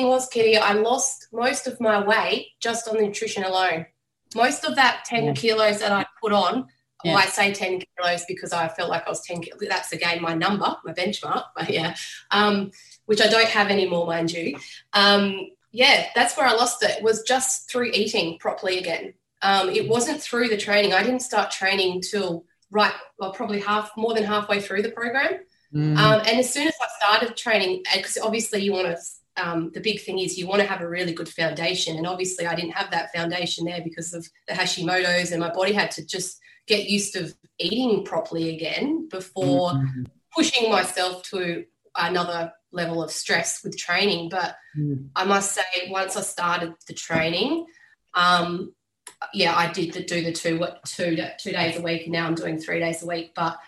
thing was, Kitty, I lost most of my weight just on nutrition alone. Most of that 10 yeah. kilos that I put on, yeah. well, I say 10 kilos because I felt like I was 10 kilos. That's again my number, my benchmark, but yeah, um, which I don't have anymore, mind you. Um, yeah, that's where I lost it. was just through eating properly again. Um, it wasn't through the training. I didn't start training till right, well, probably half, more than halfway through the program. Mm. Um, and as soon as I started training, because obviously you want to, um, the big thing is you want to have a really good foundation. And obviously I didn't have that foundation there because of the Hashimoto's, and my body had to just get used to eating properly again before mm-hmm. pushing myself to another level of stress with training. But mm. I must say, once I started the training, um, yeah, I did the, do the two, two, two days a week. Now I'm doing three days a week. But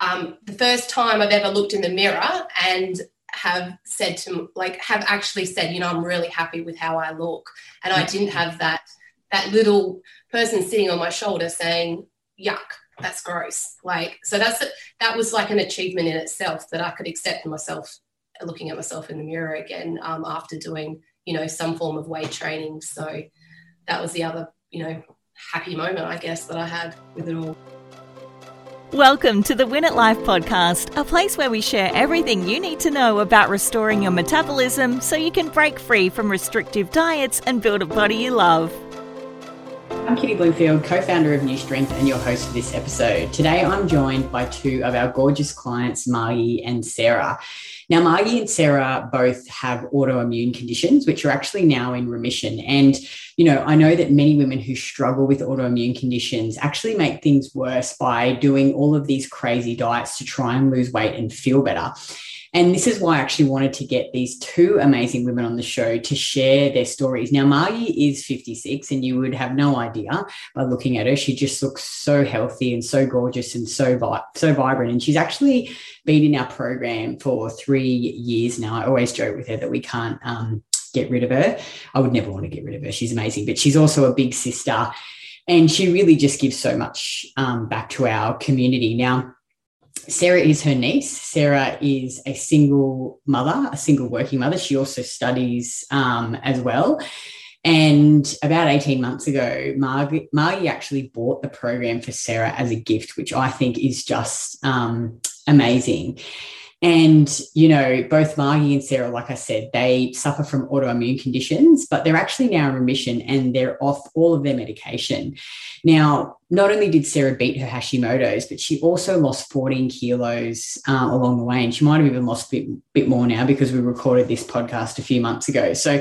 um, the first time I've ever looked in the mirror and have said to like have actually said, you know, I'm really happy with how I look. And I didn't have that that little person sitting on my shoulder saying, yuck, that's gross. Like, so that's that was like an achievement in itself that I could accept myself looking at myself in the mirror again um, after doing, you know, some form of weight training. So that was the other, you know, happy moment, I guess, that I had with it all. Welcome to the Win at Life podcast, a place where we share everything you need to know about restoring your metabolism so you can break free from restrictive diets and build a body you love. I'm Kitty Bloomfield, co founder of New Strength, and your host for this episode. Today, I'm joined by two of our gorgeous clients, Margie and Sarah. Now, Margie and Sarah both have autoimmune conditions, which are actually now in remission. And, you know, I know that many women who struggle with autoimmune conditions actually make things worse by doing all of these crazy diets to try and lose weight and feel better. And this is why I actually wanted to get these two amazing women on the show to share their stories. Now, Margie is 56, and you would have no idea by looking at her. She just looks so healthy and so gorgeous and so, vi- so vibrant. And she's actually been in our program for three years now. I always joke with her that we can't um, get rid of her. I would never want to get rid of her. She's amazing, but she's also a big sister. And she really just gives so much um, back to our community. Now, Sarah is her niece. Sarah is a single mother, a single working mother. She also studies um, as well. And about 18 months ago, Margie, Margie, actually bought the program for Sarah as a gift, which I think is just um, amazing. And, you know, both Margie and Sarah, like I said, they suffer from autoimmune conditions, but they're actually now in remission and they're off all of their medication. Now, not only did Sarah beat her Hashimoto's, but she also lost 14 kilos uh, along the way. And she might have even lost a bit, bit more now because we recorded this podcast a few months ago. So,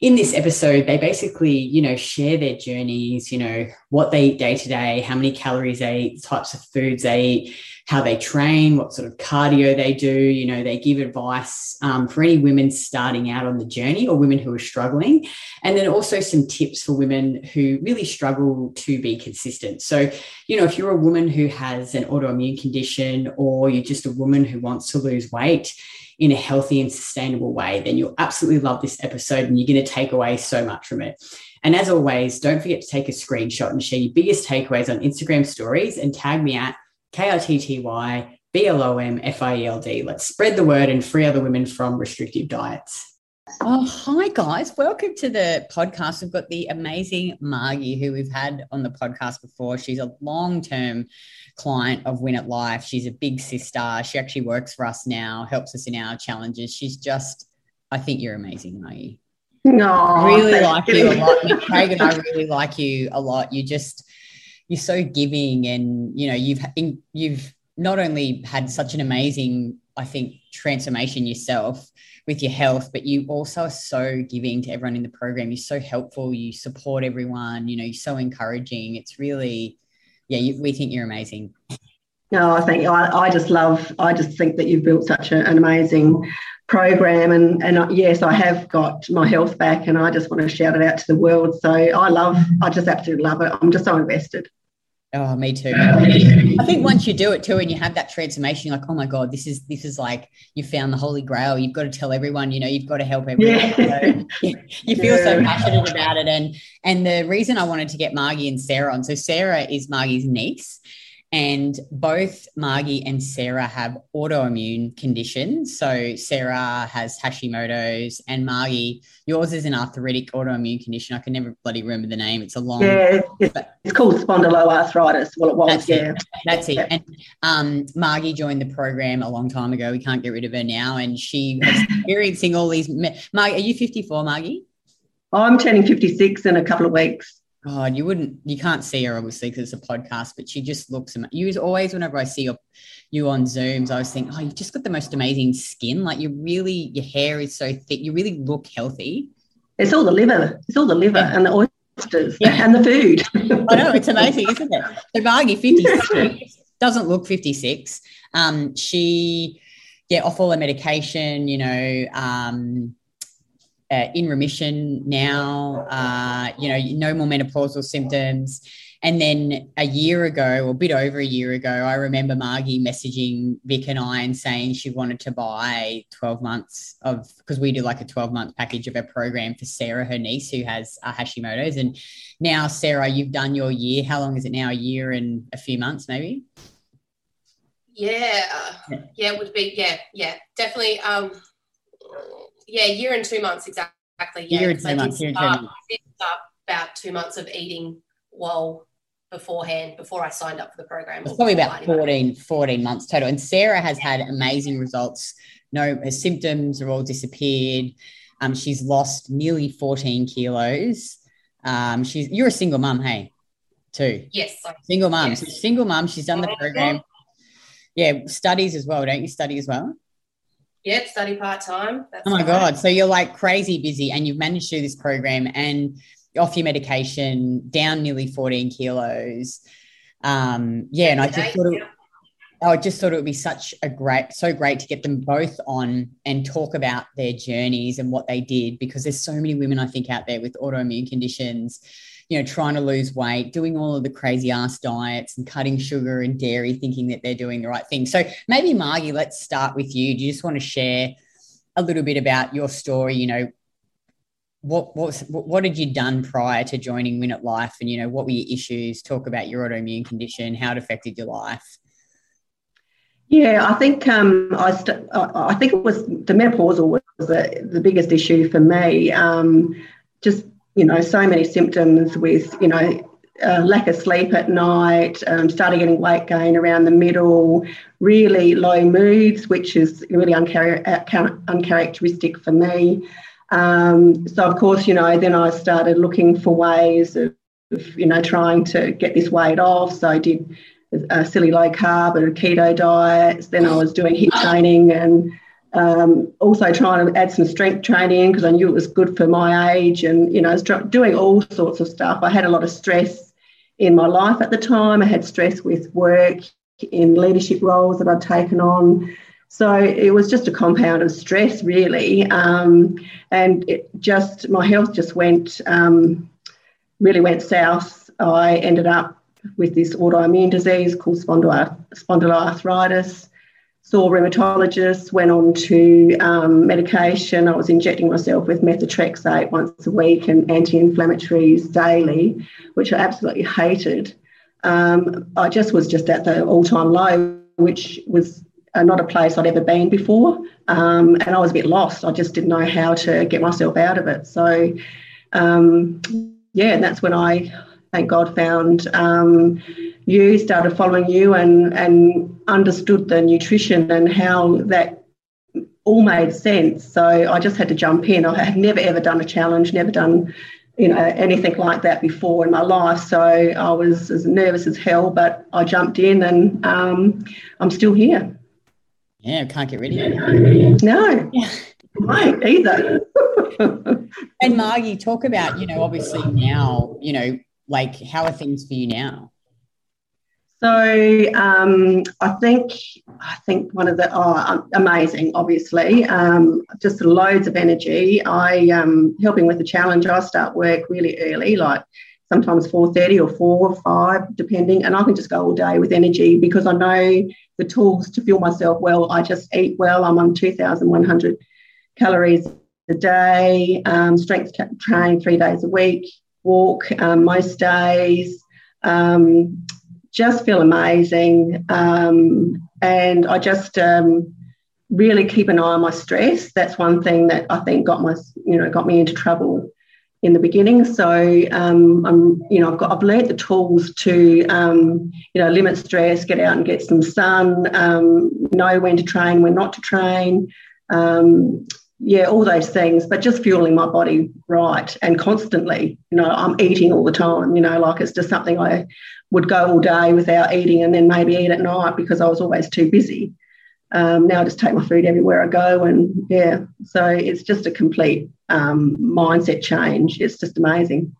in this episode, they basically, you know, share their journeys, you know, what they eat day to day, how many calories they eat, types of foods they eat, how they train, what sort of cardio they do. You know, they give advice um, for any women starting out on the journey or women who are struggling. And then also some tips for women who really struggle to be consistent. So, you know, if you're a woman who has an autoimmune condition or you're just a woman who wants to lose weight, in a healthy and sustainable way, then you'll absolutely love this episode and you're going to take away so much from it. And as always, don't forget to take a screenshot and share your biggest takeaways on Instagram stories and tag me at K-I-T-T-Y B-L-O-M-F-I-E-L-D. Let's spread the word and free other women from restrictive diets. Oh, hi, guys. Welcome to the podcast. We've got the amazing Margie, who we've had on the podcast before. She's a long term client of Win at Life. She's a big sister. She actually works for us now, helps us in our challenges. She's just, I think you're amazing, Maggie. No, I really like you, you a lot. Craig and I really like you a lot. You just, you're so giving, and you know, you've you've not only had such an amazing, I think, transformation yourself with your health, but you also are so giving to everyone in the program. You're so helpful. You support everyone. You know, you're so encouraging. It's really yeah, you, we think you're amazing. No, I think I, I just love, I just think that you've built such a, an amazing program. And, and uh, yes, I have got my health back and I just want to shout it out to the world. So I love, I just absolutely love it. I'm just so invested. Oh, me too. I think once you do it too, and you have that transformation, you're like, oh my god, this is this is like you found the holy grail. You've got to tell everyone. You know, you've got to help everyone. Yeah. So you, feel yeah. so passionate about it, and and the reason I wanted to get Margie and Sarah on. So Sarah is Margie's niece, And both Margie and Sarah have autoimmune conditions. So Sarah has Hashimoto's, and Margie, yours is an arthritic autoimmune condition. I can never bloody remember the name. It's a long. Yeah, it's, it's called spondyloarthritis. Well, it was. That's yeah, it. that's it. And um, Margie joined the program a long time ago. We can't get rid of her now, and she experiencing all these. Margie, are you fifty four, Margie? I'm turning 56 in a couple of weeks. God, you wouldn't, you can't see her obviously because it's a podcast, but she just looks. You always, whenever I see your, you on Zooms, I was thinking, oh, you've just got the most amazing skin. Like you really, your hair is so thick. You really look healthy. It's all the liver. It's all the liver yeah. and the oysters yeah. and the food. I know it's amazing, isn't it? So Margie, fifty six, doesn't look fifty six. Um, she, yeah, off all the medication. You know, um, uh, in remission now, uh, you know, no more menopausal symptoms. And then a year ago, or a bit over a year ago, I remember Margie messaging Vic and I and saying she wanted to buy 12 months of, because we do like a 12 month package of a program for Sarah, her niece, who has uh, Hashimoto's. And now, Sarah, you've done your year. How long is it now? A year and a few months, maybe? Yeah. Yeah, it would be. Yeah. Yeah. Definitely. Um, yeah, year and two months exactly. Yeah, year and two months. Year and two months. Start about two months of eating while beforehand before I signed up for the program. It's probably about 14, 14 months total. And Sarah has had amazing results. No, her symptoms are all disappeared. Um, she's lost nearly 14 kilos. Um, she's you're a single mum, hey, too. Yes. Single mum. Yes. So single mum. She's done the program. Yeah, studies as well, don't you? Study as well. Yep, study part time. Oh my god! So you're like crazy busy, and you've managed to do this program and off your medication, down nearly 14 kilos. Um, yeah, and I just thought it, I just thought it would be such a great, so great to get them both on and talk about their journeys and what they did because there's so many women I think out there with autoimmune conditions you know, trying to lose weight, doing all of the crazy ass diets and cutting sugar and dairy, thinking that they're doing the right thing. So maybe Margie, let's start with you. Do you just want to share a little bit about your story? You know, what what what had you done prior to joining Win at Life, and you know, what were your issues? Talk about your autoimmune condition, how it affected your life. Yeah, I think um, I, st- I think it was the menopausal was the, the biggest issue for me. Um, just you know, so many symptoms with, you know, uh, lack of sleep at night, um, started getting weight gain around the middle, really low moods, which is really unchar- uh, uncharacteristic for me. Um, so, of course, you know, then I started looking for ways of, you know, trying to get this weight off. So I did a silly low carb and a keto diet. Then I was doing HIIT training and um, also trying to add some strength training because I knew it was good for my age, and you know, I was doing all sorts of stuff. I had a lot of stress in my life at the time. I had stress with work, in leadership roles that I'd taken on. So it was just a compound of stress, really, um, and it just my health just went um, really went south. I ended up with this autoimmune disease called spondyloarthritis saw rheumatologists, went on to um, medication. I was injecting myself with methotrexate once a week and anti-inflammatories daily, which I absolutely hated. Um, I just was just at the all-time low, which was uh, not a place I'd ever been before, um, and I was a bit lost. I just didn't know how to get myself out of it. So, um, yeah, and that's when I, thank God, found um, you, started following you, and and understood the nutrition and how that all made sense. So I just had to jump in. I had never ever done a challenge, never done you know anything like that before in my life. So I was as nervous as hell, but I jumped in, and um, I'm still here. Yeah, can't get rid of it. No, yeah. right either. and Margie, talk about you know obviously now you know like how are things for you now? So um, I think I think one of the oh, amazing, obviously, um, just loads of energy. I um, helping with the challenge. I start work really early, like sometimes four thirty or four or five, depending, and I can just go all day with energy because I know the tools to fuel myself well. I just eat well. I'm on two thousand one hundred calories a day. Um, strength train three days a week. Walk um, most days. Um, just feel amazing. Um, and I just um, really keep an eye on my stress. That's one thing that I think got my, you know, got me into trouble in the beginning. So um, I'm, you know, I've got I've learnt the tools to, um, you know, limit stress, get out and get some sun, um, know when to train, when not to train. Yeah, all those things, but just fueling my body right and constantly. You know, I'm eating all the time. You know, like it's just something I would go all day without eating, and then maybe eat at night because I was always too busy. Um, now I just take my food everywhere I go, and yeah, so it's just a complete um, mindset change. It's just amazing.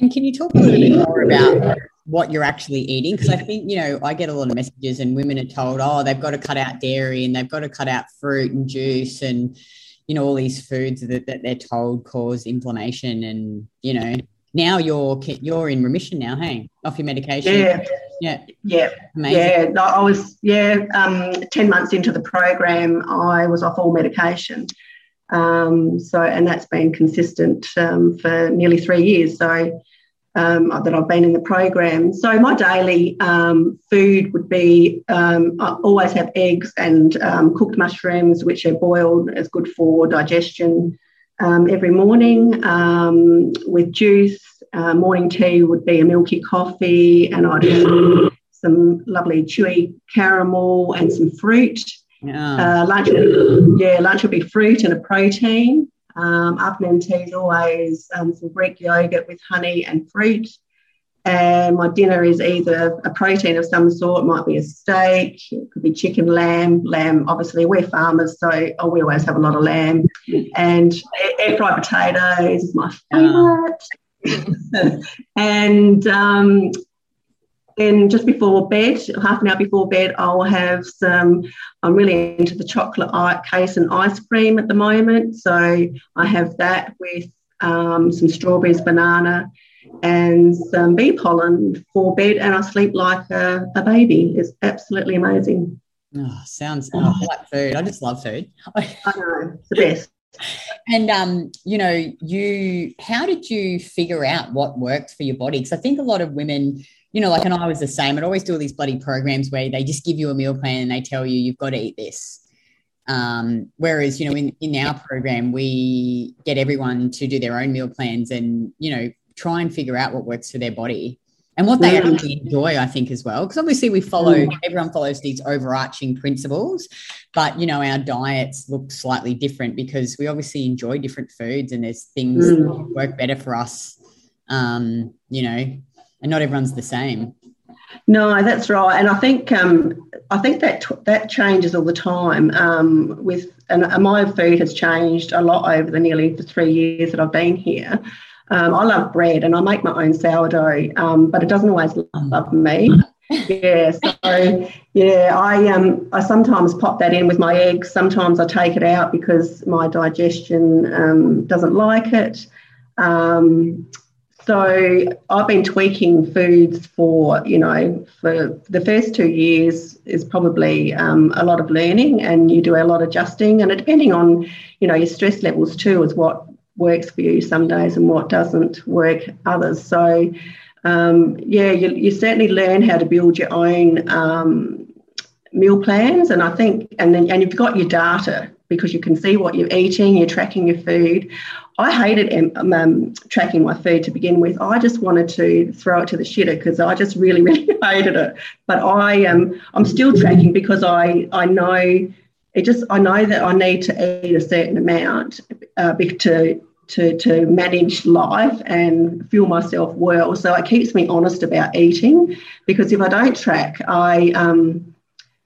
And can you talk a little bit more about what you're actually eating? Because I think, you know, I get a lot of messages and women are told, oh, they've got to cut out dairy and they've got to cut out fruit and juice and, you know, all these foods that, that they're told cause inflammation. And, you know, now you're you're in remission now, hey, off your medication. Yeah. Yeah. Yeah. Amazing. Yeah. I was, yeah, um, 10 months into the program, I was off all medication. Um, so, and that's been consistent um, for nearly three years. So, um, that I've been in the program. So, my daily um, food would be um, I always have eggs and um, cooked mushrooms, which are boiled, as good for digestion every morning with juice. Uh, morning tea would be a milky coffee, and I'd have some lovely chewy caramel and some fruit. Yeah. Uh, lunch, be, yeah, lunch will be fruit and a protein. Um, afternoon tea is always um, some Greek yogurt with honey and fruit. And my dinner is either a protein of some sort, it might be a steak, it could be chicken, lamb. Lamb, obviously, we're farmers, so oh, we always have a lot of lamb. And air fried potatoes is my favourite. and um, then just before bed, half an hour before bed, I'll have some. I'm really into the chocolate case and ice cream at the moment, so I have that with um, some strawberries, banana, and some bee pollen for bed, and I sleep like a, a baby. It's absolutely amazing. Oh, sounds oh, like food. I just love food. I know it's the best. And um, you know, you how did you figure out what worked for your body? Because I think a lot of women you know, like, and I was the same. I'd always do all these bloody programs where they just give you a meal plan and they tell you you've got to eat this. Um, whereas, you know, in, in our program, we get everyone to do their own meal plans and, you know, try and figure out what works for their body and what they mm. actually enjoy, I think, as well. Because obviously, we follow, mm. everyone follows these overarching principles, but, you know, our diets look slightly different because we obviously enjoy different foods and there's things mm. that work better for us, um, you know, and not everyone's the same. No, that's right, and I think um, I think that that changes all the time. Um, with and my food has changed a lot over the nearly the three years that I've been here. Um, I love bread, and I make my own sourdough, um, but it doesn't always love me. yeah, so yeah, I um I sometimes pop that in with my eggs. Sometimes I take it out because my digestion um, doesn't like it. Um, so I've been tweaking foods for, you know, for the first two years is probably um, a lot of learning and you do a lot of adjusting and depending on, you know, your stress levels too is what works for you some days and what doesn't work others. So, um, yeah, you, you, certainly learn how to build your own um, meal plans and I think, and then, and you've got your data because you can see what you're eating, you're tracking your food. I hated um, um, tracking my food to begin with. I just wanted to throw it to the shitter because I just really, really hated it. But I um, I'm still tracking because I, I know it just, I know that I need to eat a certain amount uh, to, to, to manage life and fuel myself well. So it keeps me honest about eating because if I don't track, I, um,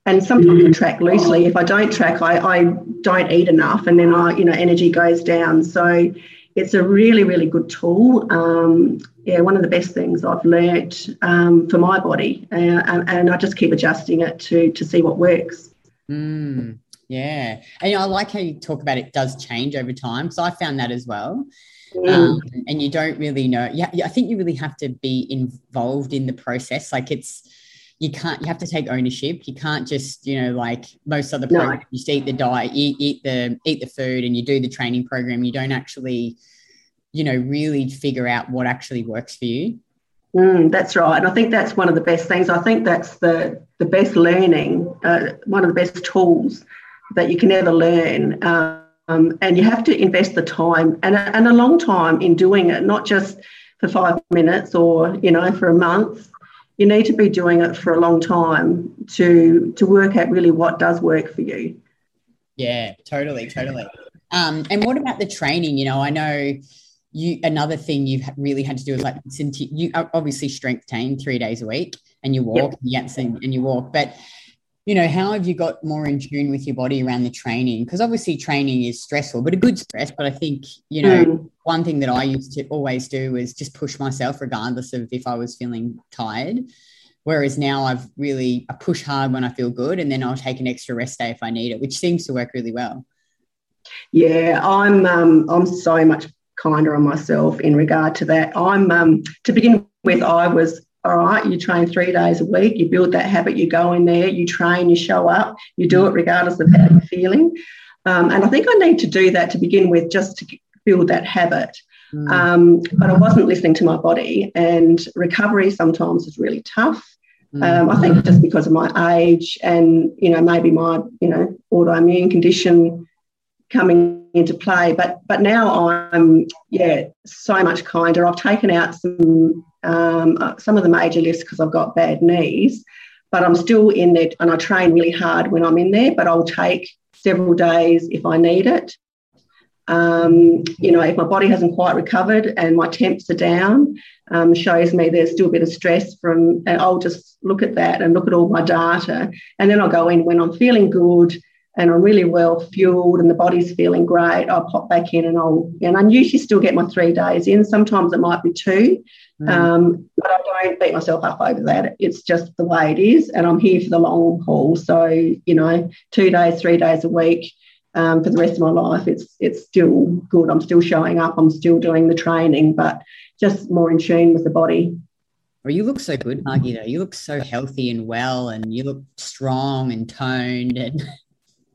and sometimes I track loosely. If I don't track, I, I don't eat enough, and then I, you know, energy goes down. So it's a really, really good tool. Um, yeah, one of the best things I've learnt um, for my body, uh, and, and, I just keep adjusting it to to see what works. Mm, yeah, and you know, I like how you talk about it does change over time. So I found that as well. Mm. Um, and you don't really know. Yeah, I think you really have to be involved in the process. Like it's you can't you have to take ownership you can't just you know like most other programs no. you just eat the diet eat, eat the eat the food and you do the training program you don't actually you know really figure out what actually works for you Mm, that's right, and I think that's one of the best things. I think that's the the best learning, uh, one of the best tools that you can ever learn. Um, and you have to invest the time and a, and a long time in doing it, not just for five minutes or you know for a month. You need to be doing it for a long time to to work out really what does work for you. Yeah, totally, totally. Um, and what about the training? You know, I know you another thing you've really had to do is like you obviously strength train three days a week and you walk yep. and, and you walk, but you know, how have you got more in tune with your body around the training? Because obviously training is stressful, but a good stress. But I think, you know, mm. One thing that I used to always do is just push myself regardless of if I was feeling tired. Whereas now I've really I push hard when I feel good and then I'll take an extra rest day if I need it, which seems to work really well. Yeah, I'm um, I'm so much kinder on myself in regard to that. I'm um, to begin with, I was all right, you train three days a week, you build that habit, you go in there, you train, you show up, you do it regardless of how you're feeling. Um, and I think I need to do that to begin with just to build that habit. Mm. Um, but I wasn't listening to my body, and recovery sometimes is really tough. Mm. Um, I think just because of my age and you know maybe my you know autoimmune condition coming into play. But but now I'm yeah so much kinder. I've taken out some um, uh, some of the major lifts because I've got bad knees, but I'm still in there and I train really hard when I'm in there. But I'll take several days if I need it. Um, you know, if my body hasn't quite recovered and my temps are down, um, shows me there's still a bit of stress from, and I'll just look at that and look at all my data. And then I'll go in when I'm feeling good and I'm really well fueled and the body's feeling great. I'll pop back in and I'll, and I usually still get my three days in. Sometimes it might be two, mm. um, but I don't beat myself up over that. It's just the way it is. And I'm here for the long haul. So, you know, two days, three days a week um, for the rest of my life, it's it's still good. I'm still showing up. I'm still doing the training, but just more in tune with the body. Well, you look so good, Margie. Though you look so healthy and well, and you look strong and toned. And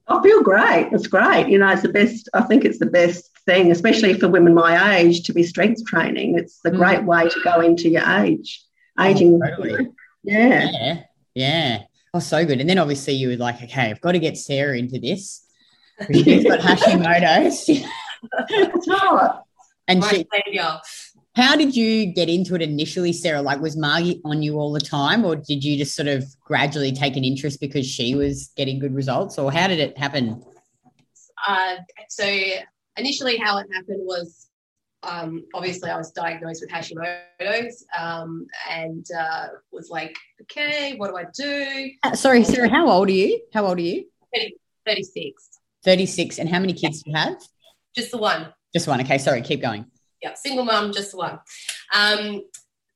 I feel great. It's great. You know, it's the best. I think it's the best thing, especially for women my age, to be strength training. It's the mm. great way to go into your age, oh, aging. Oh, totally. Yeah. Yeah. Yeah. Oh, so good. And then obviously you were like, okay, I've got to get Sarah into this she's got Hashimoto's. and she, how did you get into it initially, Sarah? Like, was Margie on you all the time, or did you just sort of gradually take an interest because she was getting good results, or how did it happen? Uh, so initially, how it happened was um, obviously I was diagnosed with Hashimoto's um, and uh, was like, okay, what do I do? Uh, sorry, Sarah, how old are you? How old are you? 30, 36. 36. And how many kids do you have? Just the one. Just one. Okay, sorry, keep going. Yeah, single mum, just one. Um,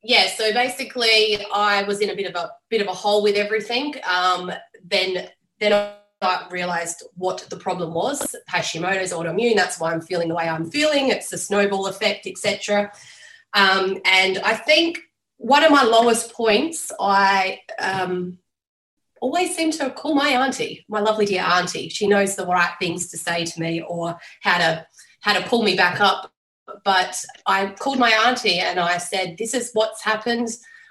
yeah, so basically, I was in a bit of a bit of a hole with everything. Um, then, then I realized what the problem was. Hashimoto's autoimmune. That's why I'm feeling the way I'm feeling. It's the snowball effect, etc. Um, and I think one of my lowest points, I um, always seem to call my auntie, my lovely dear auntie. She knows the right things to say to me or how to how to pull me back up. But I called my auntie and I said, "This is what's happened.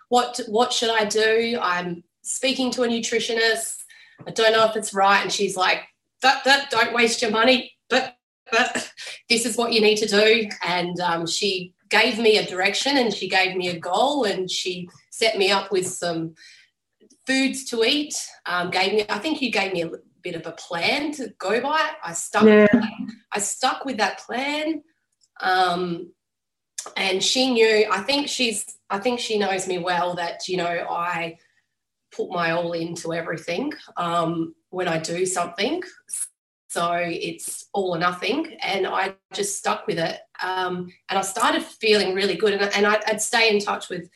What what should I do? I'm speaking to a nutritionist. I don't know if it's right." And she's like, "That that don't waste your money, but but this is what you need to do." And um, she gave me a direction and she gave me a goal and she set me up with some foods to eat. Um, gave me, I think you gave me a bit of a plan to go by. I stuck, yeah. I stuck with that plan. Um, and she knew. I think she's. I think she knows me well. That you know, I put my all into everything um, when I do something. So it's all or nothing, and I just stuck with it. Um, and I started feeling really good, and, and I'd, I'd, stay in touch with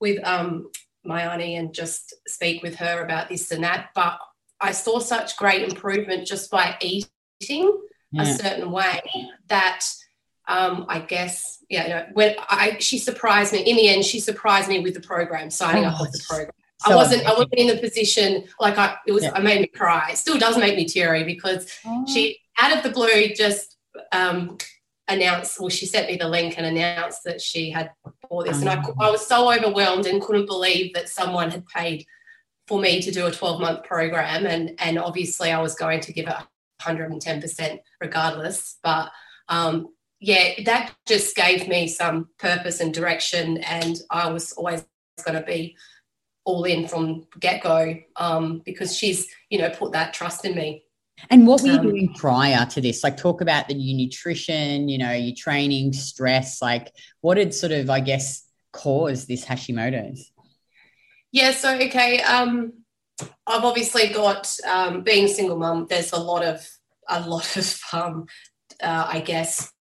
with um, my auntie and just speak with her about this and that. But I saw such great improvement just by eating yeah. a certain way that um, I guess yeah, you know, when I she surprised me in the end, she surprised me with the program, signing oh, up with the program. So I wasn't I wasn't in the position like I it was yeah. I made me cry. It still does make me teary because oh. she out of the blue just um, announced well she sent me the link and announced that she had for this. And I, ah. I was so overwhelmed and couldn't believe that someone had paid for me to do a 12 month program. And, and obviously, I was going to give it 110% regardless. But um, yeah, that just gave me some purpose and direction. And I was always going to be all in from get go um, because she's, you know, put that trust in me. And what were you um, doing prior to this? Like, talk about the your nutrition, you know, your training, stress. Like, what had sort of, I guess, caused this Hashimoto's? Yeah. So, okay. Um, I've obviously got um, being single mum. There's a lot of a lot of, um, uh, I guess,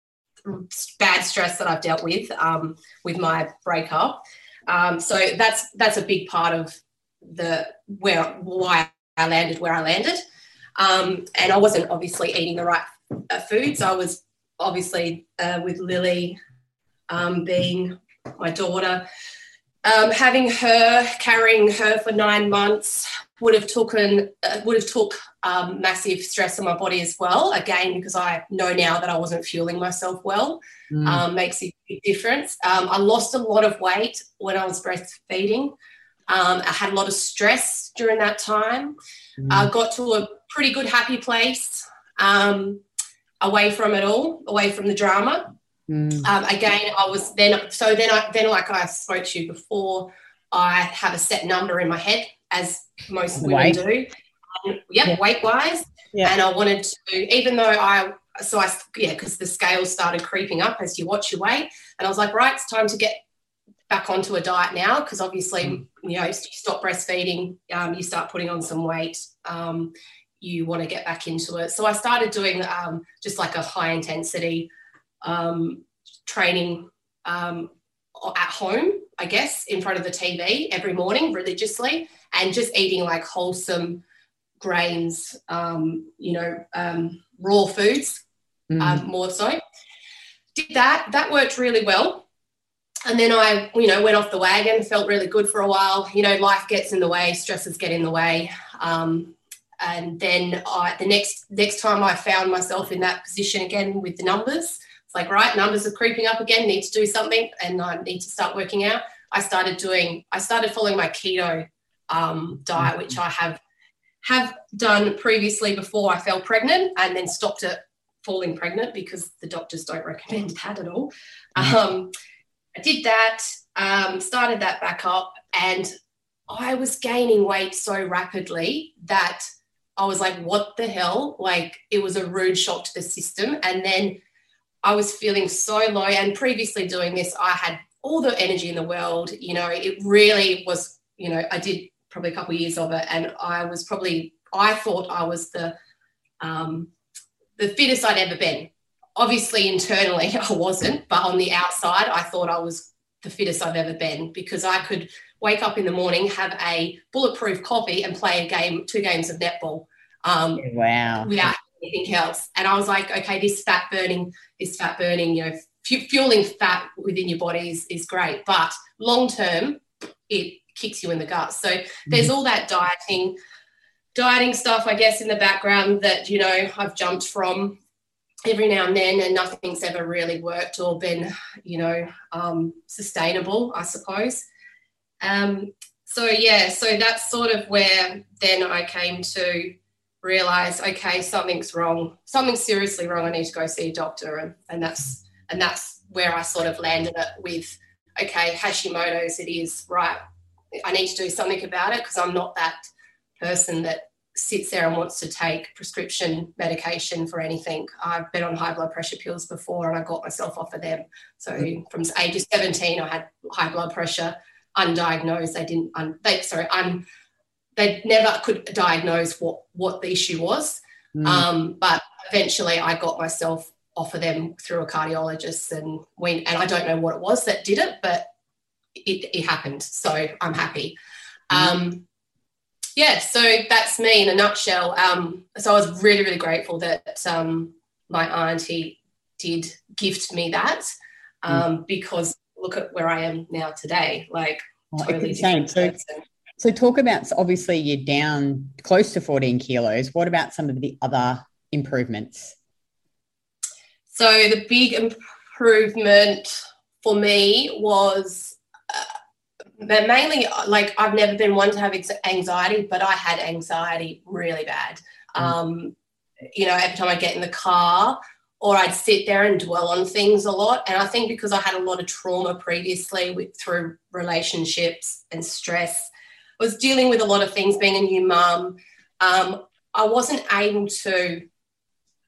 bad stress that I've dealt with um, with my breakup. Um, so that's that's a big part of the where why I landed where I landed. Um, and I wasn't obviously eating the right uh, foods. I was obviously uh, with Lily um, being my daughter, um, having her, carrying her for nine months would have taken uh, would have took um, massive stress on my body as well. Again, because I know now that I wasn't fueling myself well, mm. um, makes a big difference. Um, I lost a lot of weight when I was breastfeeding. Um, I had a lot of stress during that time. Mm. I got to a pretty good happy place um, away from it all, away from the drama. Mm. Um, again, I was then so then I then like I spoke to you before. I have a set number in my head, as most women weight. do. Um, yep, yeah. weight wise. Yeah. And I wanted to, even though I, so I, yeah, because the scales started creeping up as you watch your weight. And I was like, right, it's time to get back onto a diet now because obviously, mm. you know, you stop breastfeeding, um, you start putting on some weight. You want to get back into it. So I started doing um, just like a high intensity um, training um, at home, I guess, in front of the TV every morning religiously, and just eating like wholesome grains, um, you know, um, raw foods mm. um, more so. Did that. That worked really well. And then I, you know, went off the wagon, felt really good for a while. You know, life gets in the way, stresses get in the way. Um, and then I, the next next time I found myself in that position again with the numbers, it's like right, numbers are creeping up again. Need to do something, and I need to start working out. I started doing. I started following my keto um, diet, which I have have done previously before I fell pregnant, and then stopped it falling pregnant because the doctors don't recommend that at all. Um, I did that, um, started that back up, and I was gaining weight so rapidly that I was like, what the hell? Like, it was a rude shock to the system. And then I was feeling so low. And previously doing this, I had all the energy in the world. You know, it really was, you know, I did probably a couple of years of it. And I was probably, I thought I was the, um, the fittest I'd ever been. Obviously, internally, I wasn't, but on the outside, I thought I was the fittest I've ever been because I could wake up in the morning, have a bulletproof coffee, and play a game, two games of netball. Um, wow. Without anything else. And I was like, okay, this fat burning, this fat burning, you know, fueling fat within your body is, is great. But long term, it kicks you in the gut. So there's all that dieting, dieting stuff, I guess, in the background that, you know, I've jumped from every now and then and nothing's ever really worked or been, you know, um, sustainable, I suppose. Um, so yeah, so that's sort of where then I came to realize, okay, something's wrong, something's seriously wrong. I need to go see a doctor, and, and that's and that's where I sort of landed it with, okay, Hashimoto's. It is right. I need to do something about it because I'm not that person that sits there and wants to take prescription medication for anything. I've been on high blood pressure pills before and I got myself off of them. So mm. from age of 17, I had high blood pressure undiagnosed. They didn't, un, they, sorry, un, they never could diagnose what, what the issue was. Mm. Um, but eventually I got myself off of them through a cardiologist and when, and I don't know what it was that did it, but it, it happened. So I'm happy. Mm. Um, yeah, so that's me in a nutshell. Um, so I was really, really grateful that um, my auntie did gift me that mm. um, mm. because look at where I am now today. Like, oh, totally different so, so, talk about obviously you're down close to 14 kilos. What about some of the other improvements? So, the big improvement for me was but mainly like I've never been one to have anxiety, but I had anxiety really bad. Mm. Um, you know, every time I get in the car or I'd sit there and dwell on things a lot. And I think because I had a lot of trauma previously with, through relationships and stress, I was dealing with a lot of things being a new mum. Um, I wasn't able to,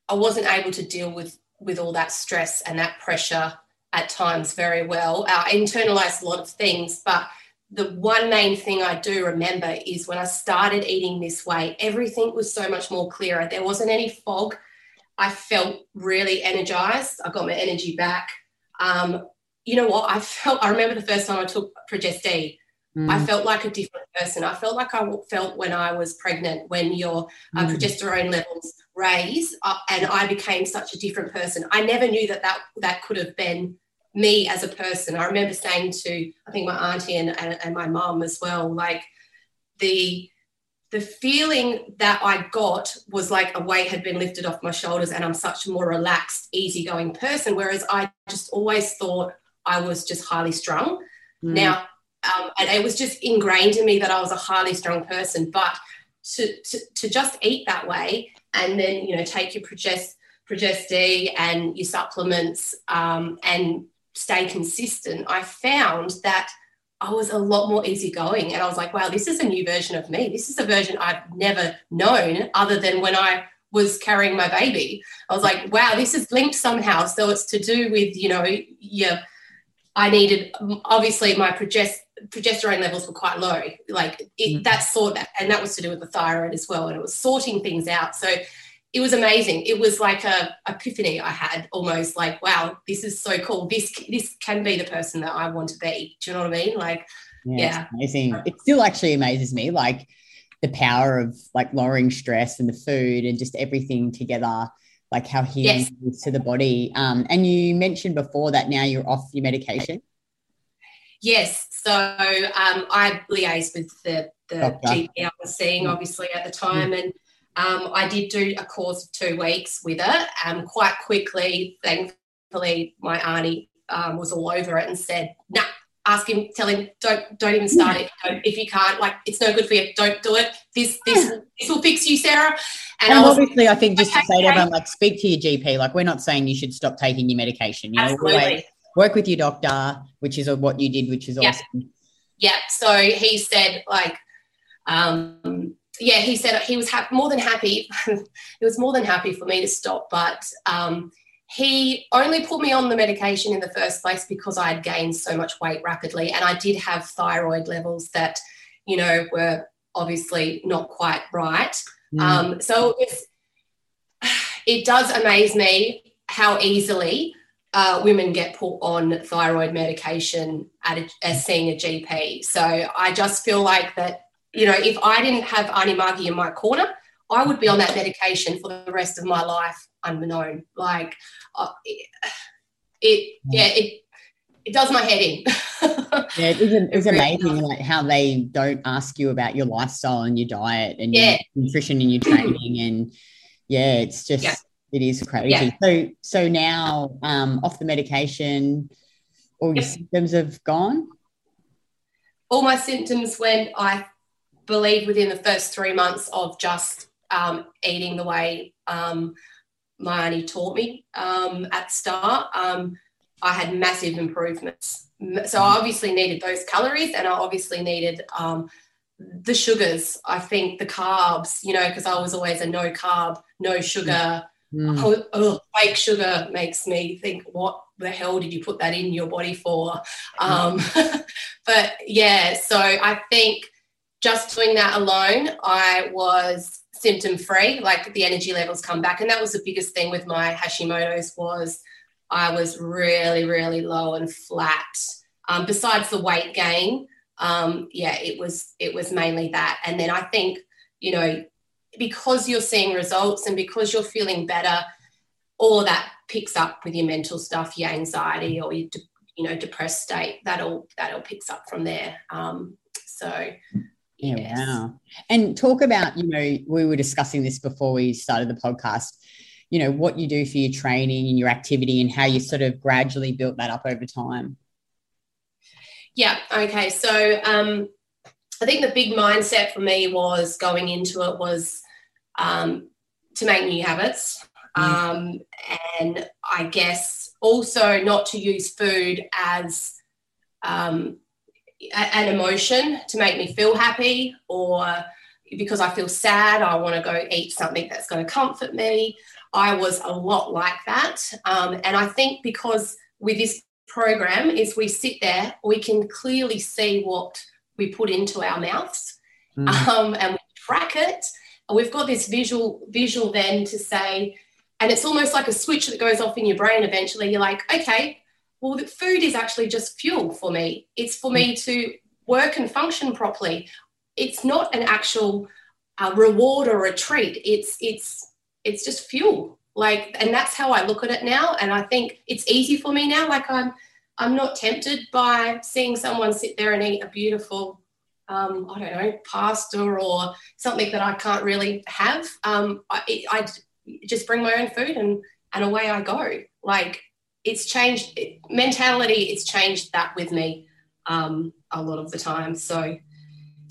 I wasn't able to deal with with all that stress and that pressure at times very well. I internalized a lot of things, but the one main thing I do remember is when I started eating this way, everything was so much more clearer. There wasn't any fog. I felt really energized. I got my energy back. Um, you know what? I felt, I remember the first time I took Progest-E, mm. I felt like a different person. I felt like I felt when I was pregnant, when your uh, mm. progesterone levels raise, uh, and I became such a different person. I never knew that that, that could have been me as a person. I remember saying to I think my auntie and, and, and my mom as well, like the the feeling that I got was like a weight had been lifted off my shoulders and I'm such a more relaxed, easygoing person. Whereas I just always thought I was just highly strung. Mm. Now, um, and it was just ingrained in me that I was a highly strung person. But to, to, to just eat that way and then, you know, take your progest, progest and your supplements um, and stay consistent, I found that I was a lot more easygoing. And I was like, wow, this is a new version of me. This is a version I've never known other than when I was carrying my baby. I was like, wow, this is linked somehow. So it's to do with, you know, yeah, I needed, obviously, my progest- progesterone levels were quite low. Like it, mm. that sort, and that was to do with the thyroid as well. And it was sorting things out. So it was amazing. It was like a epiphany I had almost like, wow, this is so cool. This this can be the person that I want to be. Do you know what I mean? Like, yeah, yeah. amazing. It still actually amazes me, like the power of like lowering stress and the food and just everything together, like how healing yes. to the body. Um, and you mentioned before that now you're off your medication. Yes. So um, I liaised with the the GP I was seeing, obviously at the time, and um, I did do a course of two weeks with it. Um, quite quickly, thankfully, my auntie um, was all over it and said, "Nah, ask him, tell him, don't don't even start it. Don't, if you can't, like, it's no good for you. Don't do it. This this this will fix you, Sarah." And, and I obviously, I think just okay, to say to everyone, like, speak to your GP. Like, we're not saying you should stop taking your medication. You know, always work with your doctor, which is what you did, which is awesome. Yeah. So he said, like, um, yeah, he said he was ha- more than happy. he was more than happy for me to stop, but um, he only put me on the medication in the first place because I had gained so much weight rapidly, and I did have thyroid levels that, you know, were obviously not quite right. Mm. Um, so it, it does amaze me how easily uh, women get put on thyroid medication at a, as seeing a GP. So I just feel like that you know, if I didn't have Auntie Margie in my corner, I would be on that medication for the rest of my life unknown. Like, uh, it, it, yeah, it, it does my head in. yeah, it is, it's amazing like how they don't ask you about your lifestyle and your diet and yeah. your nutrition and your training and yeah, it's just yeah. it is crazy. Yeah. So so now um, off the medication, all your symptoms have gone. All my symptoms went. I believe within the first three months of just um, eating the way um, my auntie taught me um, at start, um, I had massive improvements. So I obviously needed those calories and I obviously needed um, the sugars. I think the carbs, you know, because I was always a no carb, no sugar. Mm. Oh, oh, fake sugar makes me think, what the hell did you put that in your body for? Um, but yeah, so I think just doing that alone, I was symptom free, like the energy levels come back. And that was the biggest thing with my Hashimoto's was I was really, really low and flat. Um, besides the weight gain, um, yeah, it was it was mainly that. And then I think, you know, because you're seeing results and because you're feeling better, all that picks up with your mental stuff, your anxiety or your you know depressed state. That all that all picks up from there. Um, so yeah, yes. wow. And talk about, you know, we were discussing this before we started the podcast, you know, what you do for your training and your activity and how you sort of gradually built that up over time. Yeah. Okay. So um, I think the big mindset for me was going into it was um, to make new habits. Mm. Um, and I guess also not to use food as um, an emotion to make me feel happy or because I feel sad, I want to go eat something that's going to comfort me. I was a lot like that. Um, and I think because with this program is we sit there, we can clearly see what we put into our mouths mm. um, and we track it. And we've got this visual visual then to say, and it's almost like a switch that goes off in your brain eventually. You're like, okay, well, the food is actually just fuel for me. It's for me to work and function properly. It's not an actual uh, reward or a treat. It's it's it's just fuel. Like, and that's how I look at it now. And I think it's easy for me now. Like I'm I'm not tempted by seeing someone sit there and eat a beautiful, um, I don't know, pasta or something that I can't really have. Um, I, I just bring my own food and and away I go. Like it's changed mentality. It's changed that with me um, a lot of the time. So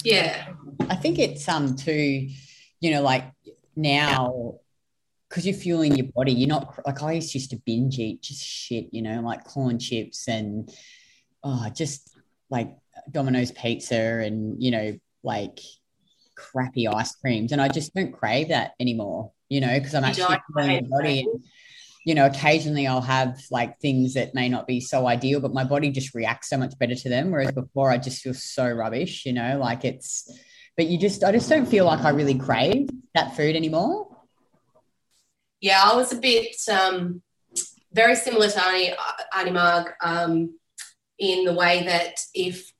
yeah, I think it's um too, you know, like now because you're fueling your body, you're not like I used to binge eat just shit, you know, like corn chips and oh, just like Domino's pizza and you know, like crappy ice creams, and I just don't crave that anymore, you know, because I'm actually fueling my body. And, you know, occasionally I'll have like things that may not be so ideal, but my body just reacts so much better to them. Whereas before, I just feel so rubbish, you know, like it's. But you just, I just don't feel like I really crave that food anymore yeah, I was a bit um, very similar to Auntie Marg um, in the way that if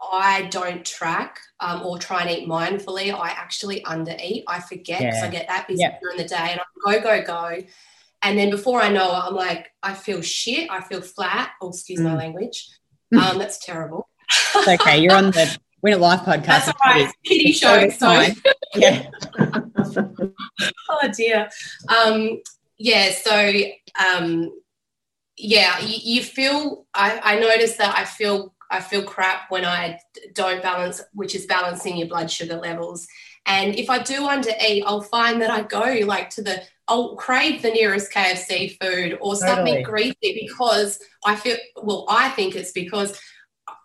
I don't track um, or try and eat mindfully, I actually under eat. I forget because yeah. I get that busy yeah. during the day and I go, go, go. And then before I know it, I'm like, I feel shit. I feel flat. Oh, excuse mm. my language. Um, that's terrible. It's okay. You're on the Win Life podcast. That's all right. Kitty show. So. yeah. oh dear. Um, yeah. So um, yeah, you, you feel. I, I notice that I feel I feel crap when I don't balance, which is balancing your blood sugar levels. And if I do under eat, I'll find that I go like to the, I'll crave the nearest KFC food or something totally. greasy because I feel, well, I think it's because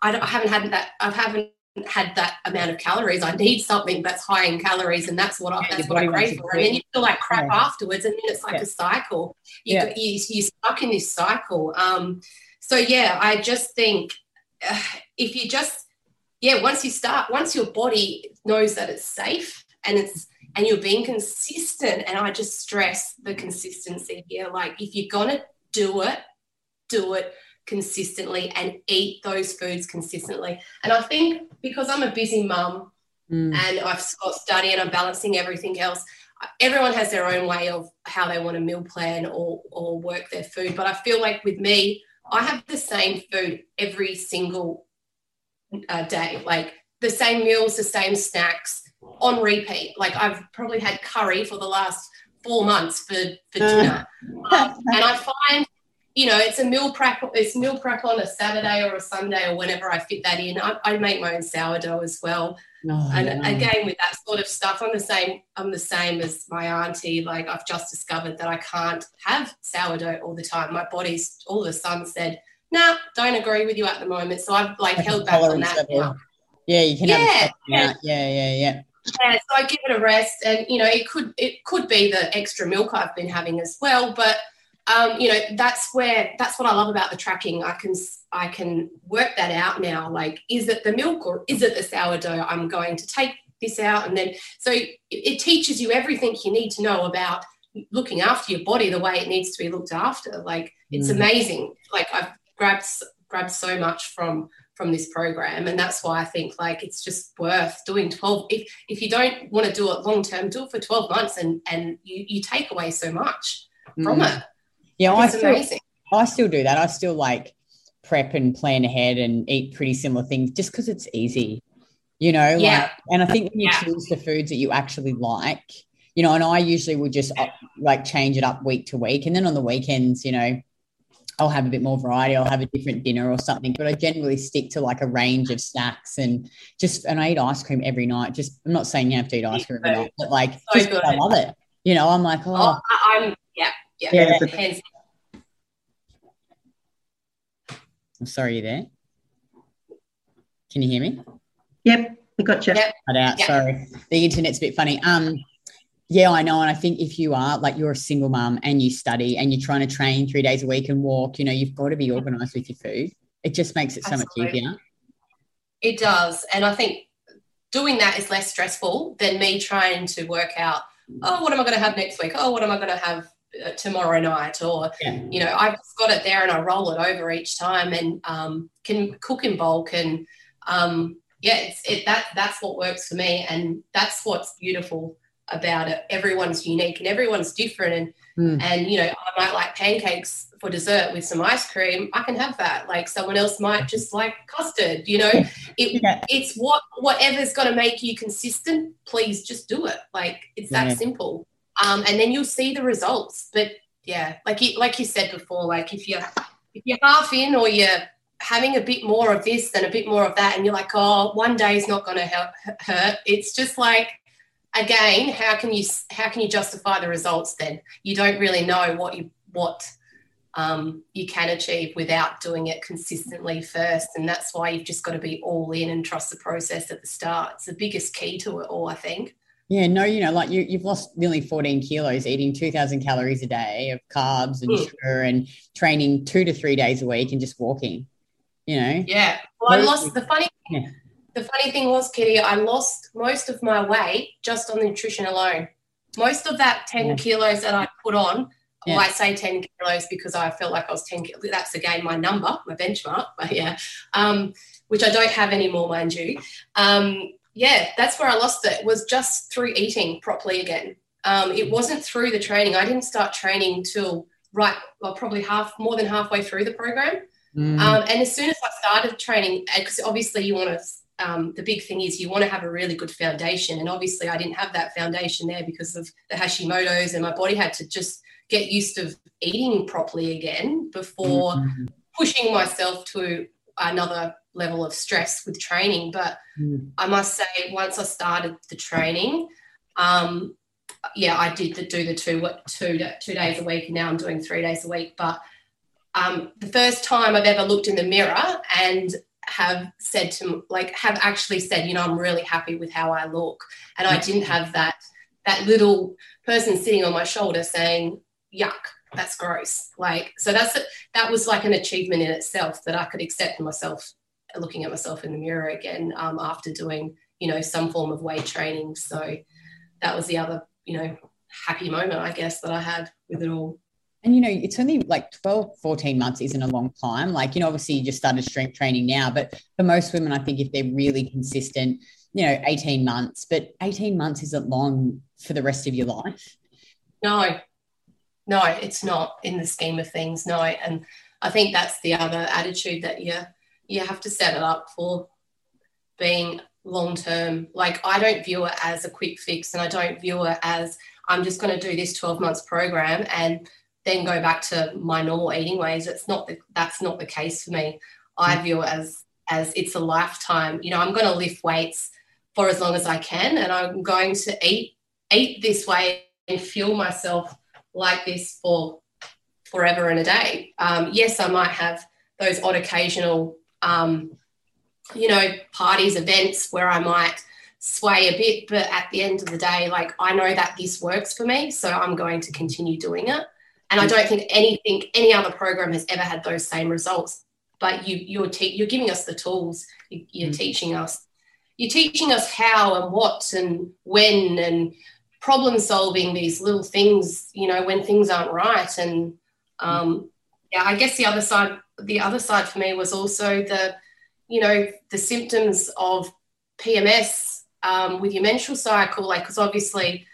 I, I haven't had that, I haven't had that amount of calories. I need something that's high in calories, and that's what I, that's what I crave for. And then you feel like crap yeah. afterwards, and then it's like yeah. a cycle. You, yeah. you you're stuck in this cycle. Um, so yeah, I just think uh, if you just yeah, once you start, once your body knows that it's safe and it's and you're being consistent, and I just stress the consistency here. Like if you're gonna do it, do it consistently and eat those foods consistently. And I think because I'm a busy mum mm. and I've got study and I'm balancing everything else, everyone has their own way of how they want to meal plan or, or work their food. But I feel like with me, I have the same food every single uh, day, like the same meals, the same snacks on repeat. Like I've probably had curry for the last four months for, for dinner. um, and I find you know, it's a meal prep. It's meal prep on a Saturday or a Sunday or whenever I fit that in. I, I make my own sourdough as well. Oh, and again, with that sort of stuff, I'm the same. I'm the same as my auntie. Like I've just discovered that I can't have sourdough all the time. My body's all of a sudden said, "Nah, don't agree with you at the moment." So I've like held back on that now. Yeah, you can. Yeah, yeah, yeah, yeah, yeah. Yeah, so I give it a rest, and you know, it could it could be the extra milk I've been having as well, but um, you know that's where that's what i love about the tracking i can i can work that out now like is it the milk or is it the sourdough i'm going to take this out and then so it, it teaches you everything you need to know about looking after your body the way it needs to be looked after like it's mm. amazing like i've grabbed grabbed so much from from this program and that's why i think like it's just worth doing 12 if if you don't want to do it long term do it for 12 months and and you you take away so much from mm. it yeah, I still, amazing. I still do that. I still like prep and plan ahead and eat pretty similar things just because it's easy, you know? Yeah. Like, and I think when you yeah. choose the foods that you actually like, you know, and I usually will just uh, like change it up week to week. And then on the weekends, you know, I'll have a bit more variety. I'll have a different dinner or something, but I generally stick to like a range of snacks and just, and I eat ice cream every night. Just, I'm not saying you have to eat ice cream every night, but like, so just, I love it. You know, I'm like, oh, oh I'm, yeah, yeah. yeah. yeah. I'm sorry, you there? Can you hear me? Yep, we got you. Yep. Cut out. Yep. Sorry, the internet's a bit funny. Um, yeah, I know. And I think if you are like you're a single mum and you study and you're trying to train three days a week and walk, you know, you've got to be organized with your food. It just makes it so Absolutely. much easier. It does. And I think doing that is less stressful than me trying to work out, oh, what am I going to have next week? Oh, what am I going to have uh, tomorrow night? Or, yeah. you know, I've got it there and I roll it over each time and um, can cook in bulk. And um, yeah, it's, it, that, that's what works for me. And that's what's beautiful about it. Everyone's unique and everyone's different. And mm. and you know, I might like pancakes for dessert with some ice cream. I can have that. Like someone else might just like custard. You know, it yeah. it's what whatever's going to make you consistent. Please just do it. Like it's that yeah. simple. Um, and then you'll see the results. But yeah, like you, like you said before, like if you're if you're half in or you're having a bit more of this and a bit more of that and you're like oh one day is not going to hurt it's just like again, how can you how can you justify the results then? You don't really know what you what um, you can achieve without doing it consistently first, and that's why you've just got to be all in and trust the process at the start. It's the biggest key to it all, I think. Yeah, no, you know, like you, you've lost nearly 14 kilos eating 2,000 calories a day of carbs and mm. sugar and training two to three days a week and just walking, you know? Yeah. Well, I lost the funny yeah the funny thing was, Kitty, I lost most of my weight just on nutrition alone. Most of that 10 yeah. kilos that I put on, yeah. well, I say 10 kilos because I felt like I was 10 kilos. That's again my number, my benchmark, but yeah, um, which I don't have anymore, mind you. Um, yeah, that's where I lost it, was just through eating properly again. Um, it wasn't through the training. I didn't start training till right, well, probably half, more than halfway through the program. Mm. Um, and as soon as I started training, because obviously you want to um, the big thing is you want to have a really good foundation. And obviously, I didn't have that foundation there because of the Hashimoto's, and my body had to just get used to eating properly again before mm-hmm. pushing myself to another level of stress with training. But mm. I must say, once I started the training, um, yeah, I did the, do the two what two two days a week, and now I'm doing three days a week. But um, the first time I've ever looked in the mirror and have said to like have actually said you know i'm really happy with how i look. And i didn't have that that little person sitting on my shoulder saying yuck that's gross. Like so that's a, that was like an achievement in itself that i could accept myself looking at myself in the mirror again um, after doing you know some form of weight training. So that was the other you know happy moment i guess that i had with it all and you know it's only like 12 14 months isn't a long time. Like you know obviously you just started strength training now but for most women i think if they're really consistent you know 18 months but 18 months isn't long for the rest of your life. No. No it's not in the scheme of things no. And i think that's the other attitude that you you have to set it up for being long term like i don't view it as a quick fix and i don't view it as i'm just going to do this 12 months program and then go back to my normal eating ways. It's not the, that's not the case for me. I mm. view it as as it's a lifetime. You know, I'm going to lift weights for as long as I can, and I'm going to eat eat this way and fuel myself like this for forever and a day. Um, yes, I might have those odd occasional, um, you know, parties, events where I might sway a bit, but at the end of the day, like I know that this works for me, so I'm going to continue doing it. And I don't think anything, any other program has ever had those same results. But you, you're te- you're giving us the tools. You, are mm. teaching us. You're teaching us how and what and when and problem solving these little things. You know when things aren't right. And um, yeah, I guess the other side, the other side for me was also the, you know, the symptoms of PMS um, with your menstrual cycle. Like, because obviously,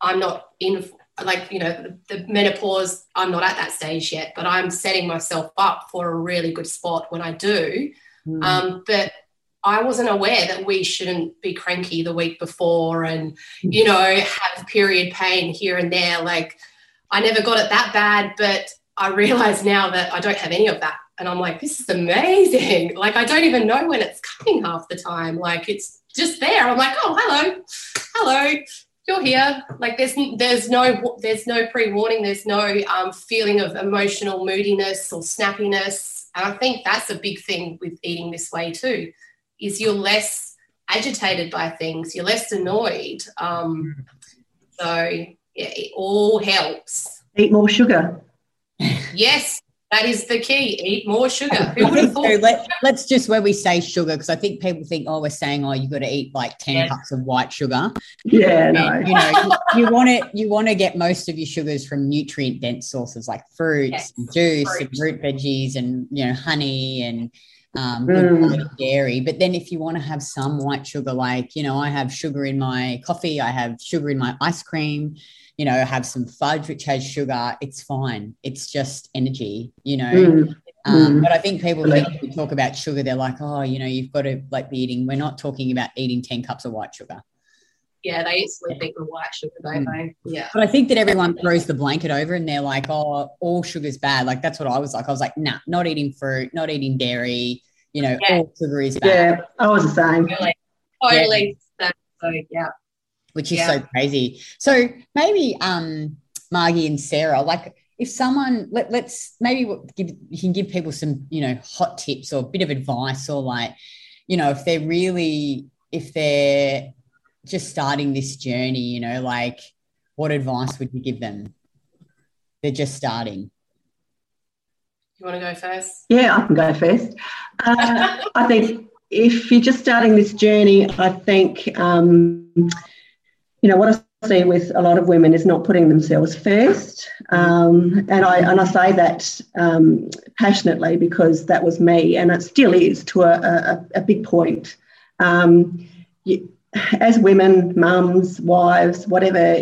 I'm not in like you know the, menopause i'm not at that stage yet but i'm setting myself up for a really good spot when i do mm. um, but i wasn't aware that we shouldn't be cranky the week before and you know have period pain here and there like i never got it that bad but I realize now that I don't have any of that. And I'm like, this is amazing. Like, I don't even know when it's coming half the time. Like, it's just there. I'm like, oh, hello, hello, you're here. Like, there's there's no there's no pre warning. There's no um, feeling of emotional moodiness or snappiness. And I think that's a big thing with eating this way too, is you're less agitated by things. You're less annoyed. Um, so yeah, it all helps. Eat more sugar. Yes, that is the key. Eat more sugar. Who would have thought? So let, us just where we say sugar, because I think people think, oh, we're saying, oh, you've got to eat like 10 yeah. cups of white sugar. Yeah, and, no. You know, you, want to you want to get most of your sugars from nutrient dense sources like fruits, yes. and juice, Fruit. and root veggies, and you know, honey and um, mm. dairy. But then if you want to have some white sugar, like, you know, I have sugar in my coffee, I have sugar in my ice cream, you know, have some fudge which has sugar, it's fine. It's just energy, you know. Mm. Um, mm. But I think people think we talk about sugar, they're like, oh, you know, you've got to like be eating. We're not talking about eating 10 cups of white sugar. Yeah, they eat sweet yeah. with white sugar, don't mm. they? Yeah. But I think that everyone throws the blanket over and they're like, oh, all sugar's bad. Like that's what I was like. I was like, nah, not eating fruit, not eating dairy, you know, yeah. all sugar is bad. Yeah, I was the same. Totally. totally. Yeah. So yeah which is yeah. so crazy. So maybe um Margie and Sarah, like if someone let, let's maybe give you can give people some, you know, hot tips or a bit of advice or like, you know, if they're really if they're just starting this journey, you know, like what advice would you give them? They're just starting. You want to go first? Yeah, I can go first. Uh, I think if you're just starting this journey, I think um, you know, what I see with a lot of women is not putting themselves first. Um, and I and I say that um, passionately because that was me, and it still is to a, a, a big point. Um, you, as women, mums, wives, whatever,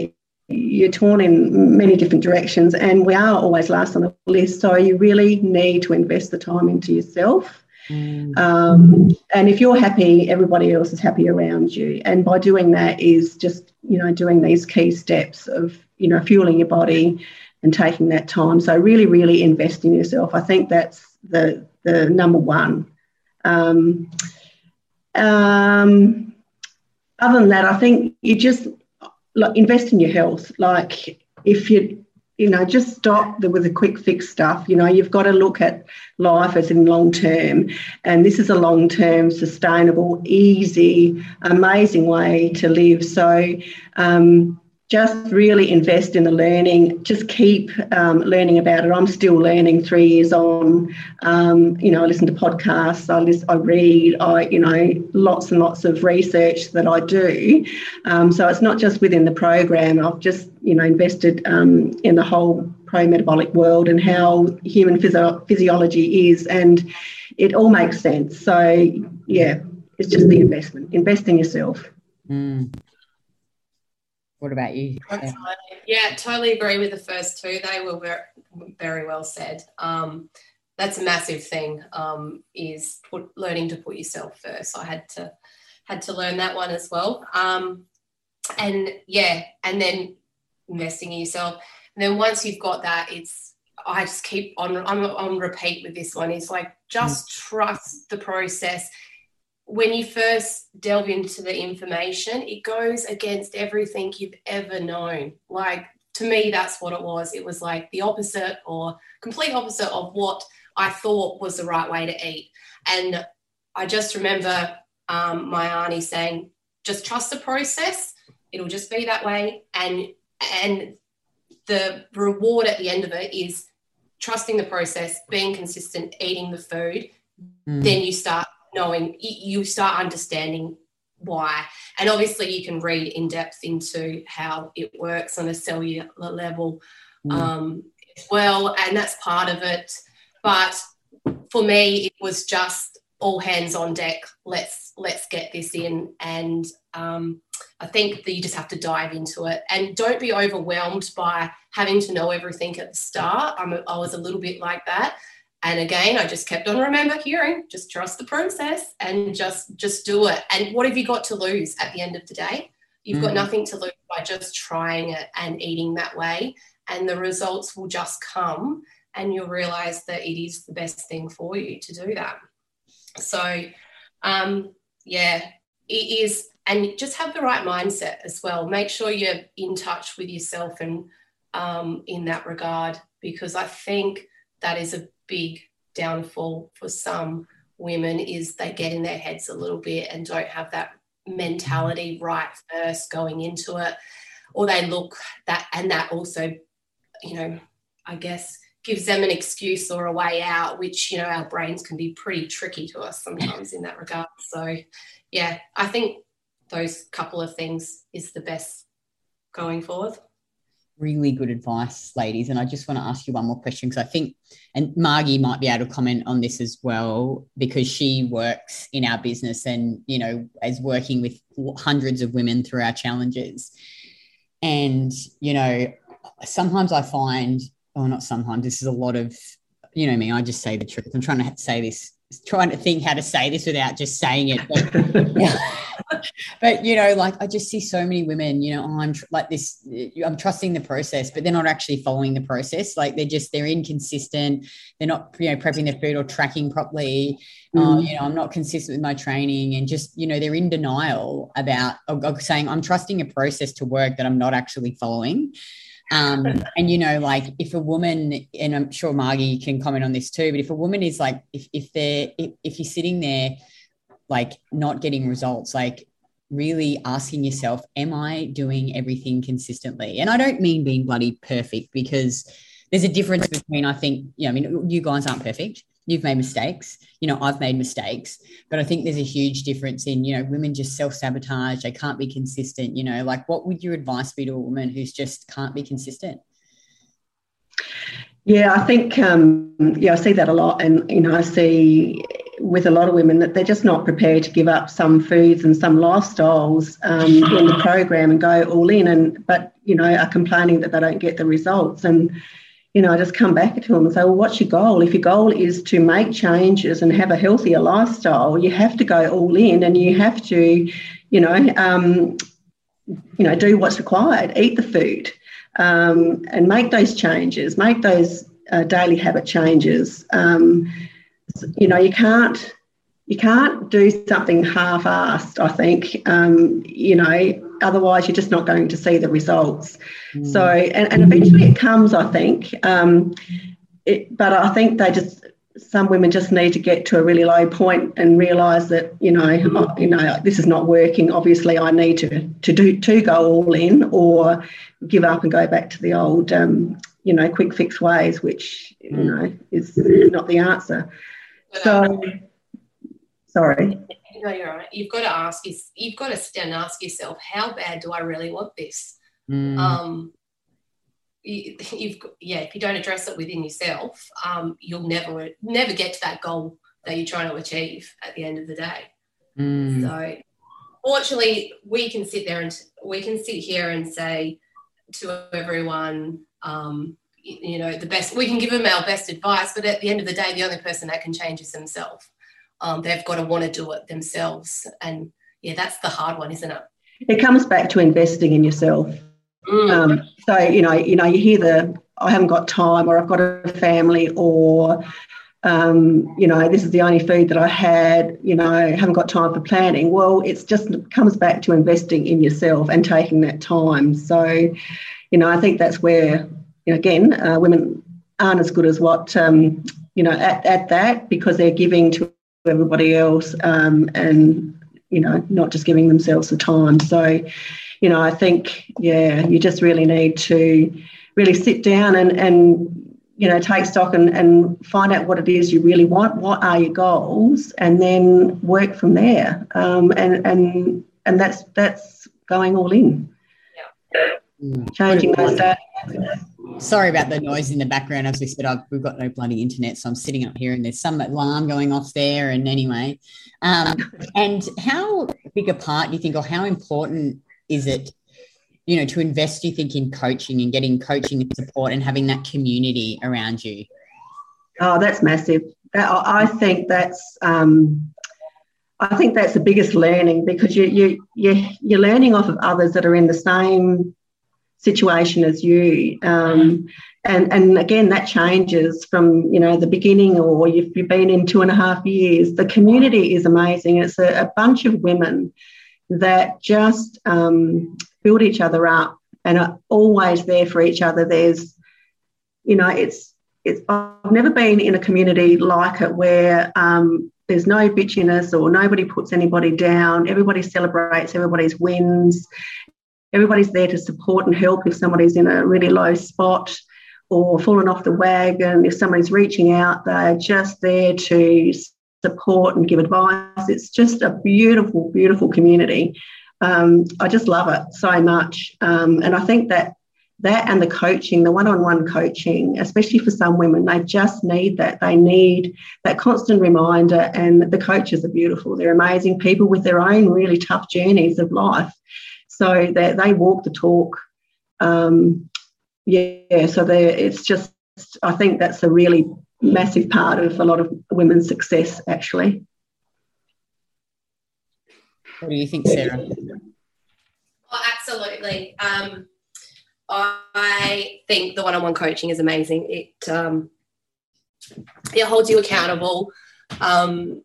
you're torn in many different directions, and we are always last on the list. So you really need to invest the time into yourself. Mm. Um, and if you're happy, everybody else is happy around you. And by doing that is just, you know, doing these key steps of, you know, fueling your body and taking that time. So really, really invest in yourself. I think that's the the number one. Um, um, other than that, I think you just like invest in your health. Like if you you know, just stop the, with the quick fix stuff. You know, you've got to look at life as in long term. And this is a long term, sustainable, easy, amazing way to live. So, um, just really invest in the learning. Just keep um, learning about it. I'm still learning three years on. Um, you know, I listen to podcasts. I listen, I read. I you know lots and lots of research that I do. Um, so it's not just within the program. I've just you know invested um, in the whole pro metabolic world and how human physio- physiology is, and it all makes sense. So yeah, it's just the investment. Invest in yourself. Mm. What about you? Yeah, totally agree with the first two. They were very, very well said. Um, that's a massive thing. Um, is put, learning to put yourself first. I had to had to learn that one as well. Um, and yeah, and then investing in yourself. And then once you've got that, it's I just keep on I'm on repeat with this one. It's like just mm. trust the process when you first delve into the information, it goes against everything you've ever known. Like to me, that's what it was. It was like the opposite or complete opposite of what I thought was the right way to eat. And I just remember um, my auntie saying, just trust the process. It'll just be that way. And and the reward at the end of it is trusting the process, being consistent, eating the food. Mm. Then you start knowing you start understanding why. And obviously you can read in depth into how it works on a cellular level mm. um, as well and that's part of it. But for me it was just all hands on deck. Let's let's get this in. And um, i think that you just have to dive into it. And don't be overwhelmed by having to know everything at the start. I'm a, i was a little bit like that and again i just kept on remember hearing just trust the process and just just do it and what have you got to lose at the end of the day you've mm. got nothing to lose by just trying it and eating that way and the results will just come and you'll realize that it is the best thing for you to do that. So, um, yeah, it is. And just have the right mindset as well. Make sure you're in touch with yourself and um, in that regard, because I think that is a big downfall for some women is they get in their heads a little bit and don't have that mentality right first going into it. Or they look that and that also you know i guess gives them an excuse or a way out which you know our brains can be pretty tricky to us sometimes in that regard. So yeah i think those couple of things is the best going forward really good advice, ladies. And I just want to ask you one more question because I think, and Margie might be able to comment on this as well because she works in our business and, you know, as working with hundreds of women through our challenges. And, you know, sometimes I find, oh, not sometimes, this is a lot of, you know me, I just say the truth. I'm trying to say this trying to think how to say this without just saying it. But. but you know, like I just see so many women, you know, oh, I'm tr- like this, I'm trusting the process, but they're not actually following the process. Like they're just, they're inconsistent. They're not, you know, prepping their food or tracking properly. Mm. Uh, you know, I'm not consistent with my training and just, you know, they're in denial about saying, I'm trusting a process to work that I'm not actually following. Um, and you know, like if a woman, and I'm sure Margie can comment on this too, but if a woman is like, if if they're if, if you're sitting there like not getting results, like really asking yourself, am I doing everything consistently? And I don't mean being bloody perfect because there's a difference between, I think, you know, I mean, you guys aren't perfect. You've made mistakes. You know i've made mistakes. But i think there's a huge difference in you know women just self-sabotage. They can't be consistent you know. Like what would your advice be to a woman who's just can't be consistent? Yeah i think um, yeah i see that a lot. And you know i see with a lot of women that they're just not prepared to give up some foods and some lifestyles um, in the program and go all in and but you know are complaining that they don't get the results and you know, I just come back to them and say, well, what's your goal? If your goal is to make changes and have a healthier lifestyle, you have to go all in and you have to, you know, um, you know, do what's required, eat the food, um, and make those changes, make those uh, daily habit changes. Um, you know, you can't you can't do something half-assed. I think, um, you know, otherwise you're just not going to see the results. Mm. So, and, and, eventually it comes, I think. Um, it, but I think they just some women just need to get to a really low point and realise that you know, oh, you know, this is not working. Obviously, I need to to do to go all in or give up and go back to the old, um, you know, quick fix ways, which you mm. know is not the answer. So, sorry no, you're right. You've got to ask. You've got to sit down and ask yourself, how bad do I really want this? Mm. Um, you, have yeah. If you don't address it within yourself, um, you'll never never get to that goal that you're trying to achieve at the end of the day. Mm. So, fortunately, we can sit there and we can sit here and say to everyone, um, you know, the best. We can give them our best advice, but at the end of the day, the only person that can change is themselves um, they've got to want to do it themselves. And yeah, that's the hard one, isn't it? It comes back to investing in yourself. Mm. Um, so you know, you know, you hear the I haven't got time, or I've got a family, or um, you know, this is the only food that I had. You know, I haven't got time for planning. Well, it's just it comes back to investing in yourself and taking that time. So, you know, I think that's where you know, again, uh, women aren't as good as what um, you know at, at that because they're giving to everybody else um, and you know not just giving themselves the time. So you know i think yeah you just really need to really sit down and and you know take stock and, and find out what it is you really want what are your goals and then work from there. Um, and and and that's that's going all in. Yeah. changing those Sorry about the noise in the background. As we said, I've, we've got no bloody internet, so I'm sitting up here and there's some alarm going off there. And anyway, um, and how big a part do you think, or how important is it, you know, to invest? Do you think in coaching and getting coaching and support and having that community around you? Oh, that's massive. I think that's. Um, I think that's the biggest learning because you you you you're learning off of others that are in the same situation as you. Um, and, and again, that changes from you know the beginning, or you've, you've been in two and a half years. The community is amazing. It's a, a bunch of women that just um, build each other up and are always there for each other. There's, you know, it's it's. I've never been in a community like it where um, there's no bitchiness or nobody puts anybody down. Everybody celebrates everybody's wins. Everybody's there to support and help if somebody's in a really low spot or fallen off the wagon. If somebody's reaching out, they're just there to support and give advice. It's just a beautiful, beautiful community. Um, I just love it so much. Um, and I think that that and the coaching, the one on one coaching, especially for some women, they just need that. They need that constant reminder. And the coaches are beautiful. They're amazing people with their own really tough journeys of life. So that they walk the talk. Um, yeah, so it's just, I think that's a really massive part of a lot of women's success, actually. What do you think, Sarah? Well, absolutely. Um, I think the one-on-one coaching is amazing. It um, it holds you accountable. Um,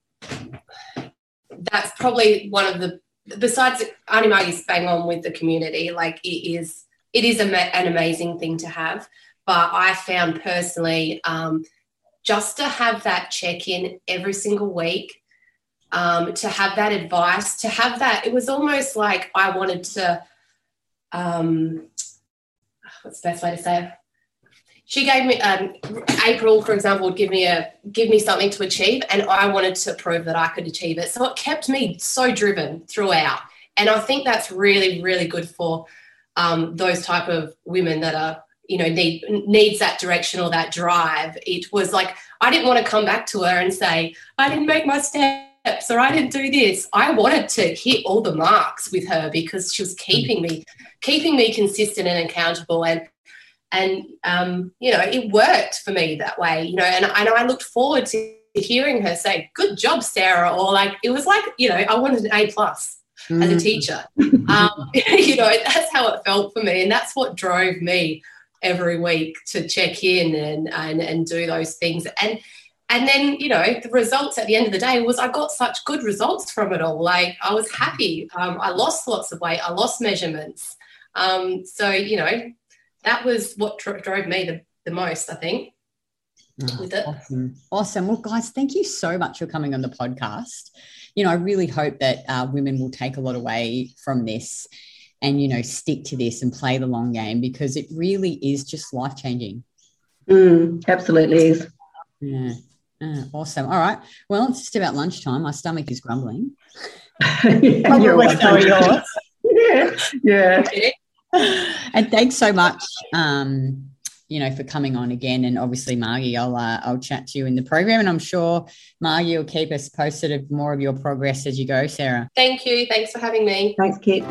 that's probably one of the besides Auntie Margie's bang on with the community. Like it is, it is a, an amazing thing to have. But I found personally, um, just to have that check in every single week, um, to have that advice, to have that, it was almost like I wanted to. Um, what's the best way to say it? She gave me um, April, for example, would give me a give me something to achieve, and I wanted to prove that I could achieve it. So it kept me so driven throughout, and I think that's really really good for um, those type of women that are you know need needs that direction or that drive. It was like I didn't want to come back to her and say I didn't make my steps or I didn't do this. I wanted to hit all the marks with her because she was keeping me keeping me consistent and accountable and and um, you know it worked for me that way you know and, and i looked forward to hearing her say good job sarah or like it was like you know i wanted an a plus mm. as a mm. teacher. Um, you know that's how it felt for me and that's what drove me every week to check in and and, and do those things. And and then you know the results at the end of the day was i got such good results from it all. Like i was happy. Um, i lost lots of weight. I lost measurements. Um, so, you know, that was what tr- drove me the, the most, I think. Oh, with it. Awesome. Awesome. Well, guys, thank you so much for coming on the podcast. You know, I really hope that uh, women will take a lot away from this and, you know, stick to this and play the long game because it really is just life changing. Mm, absolutely is. Yeah. Uh, awesome. All right. Well, it's just about lunchtime. My stomach is grumbling. yeah, Probably so yours. yeah. Yeah and thanks so much, um, you know, for coming on again. And obviously, Margie, I'll uh, I'll chat to you in the program, and I'm sure Margie will keep us posted of more of your progress as you go, Sarah. Thank you. Thanks for having me. Thanks, Kit.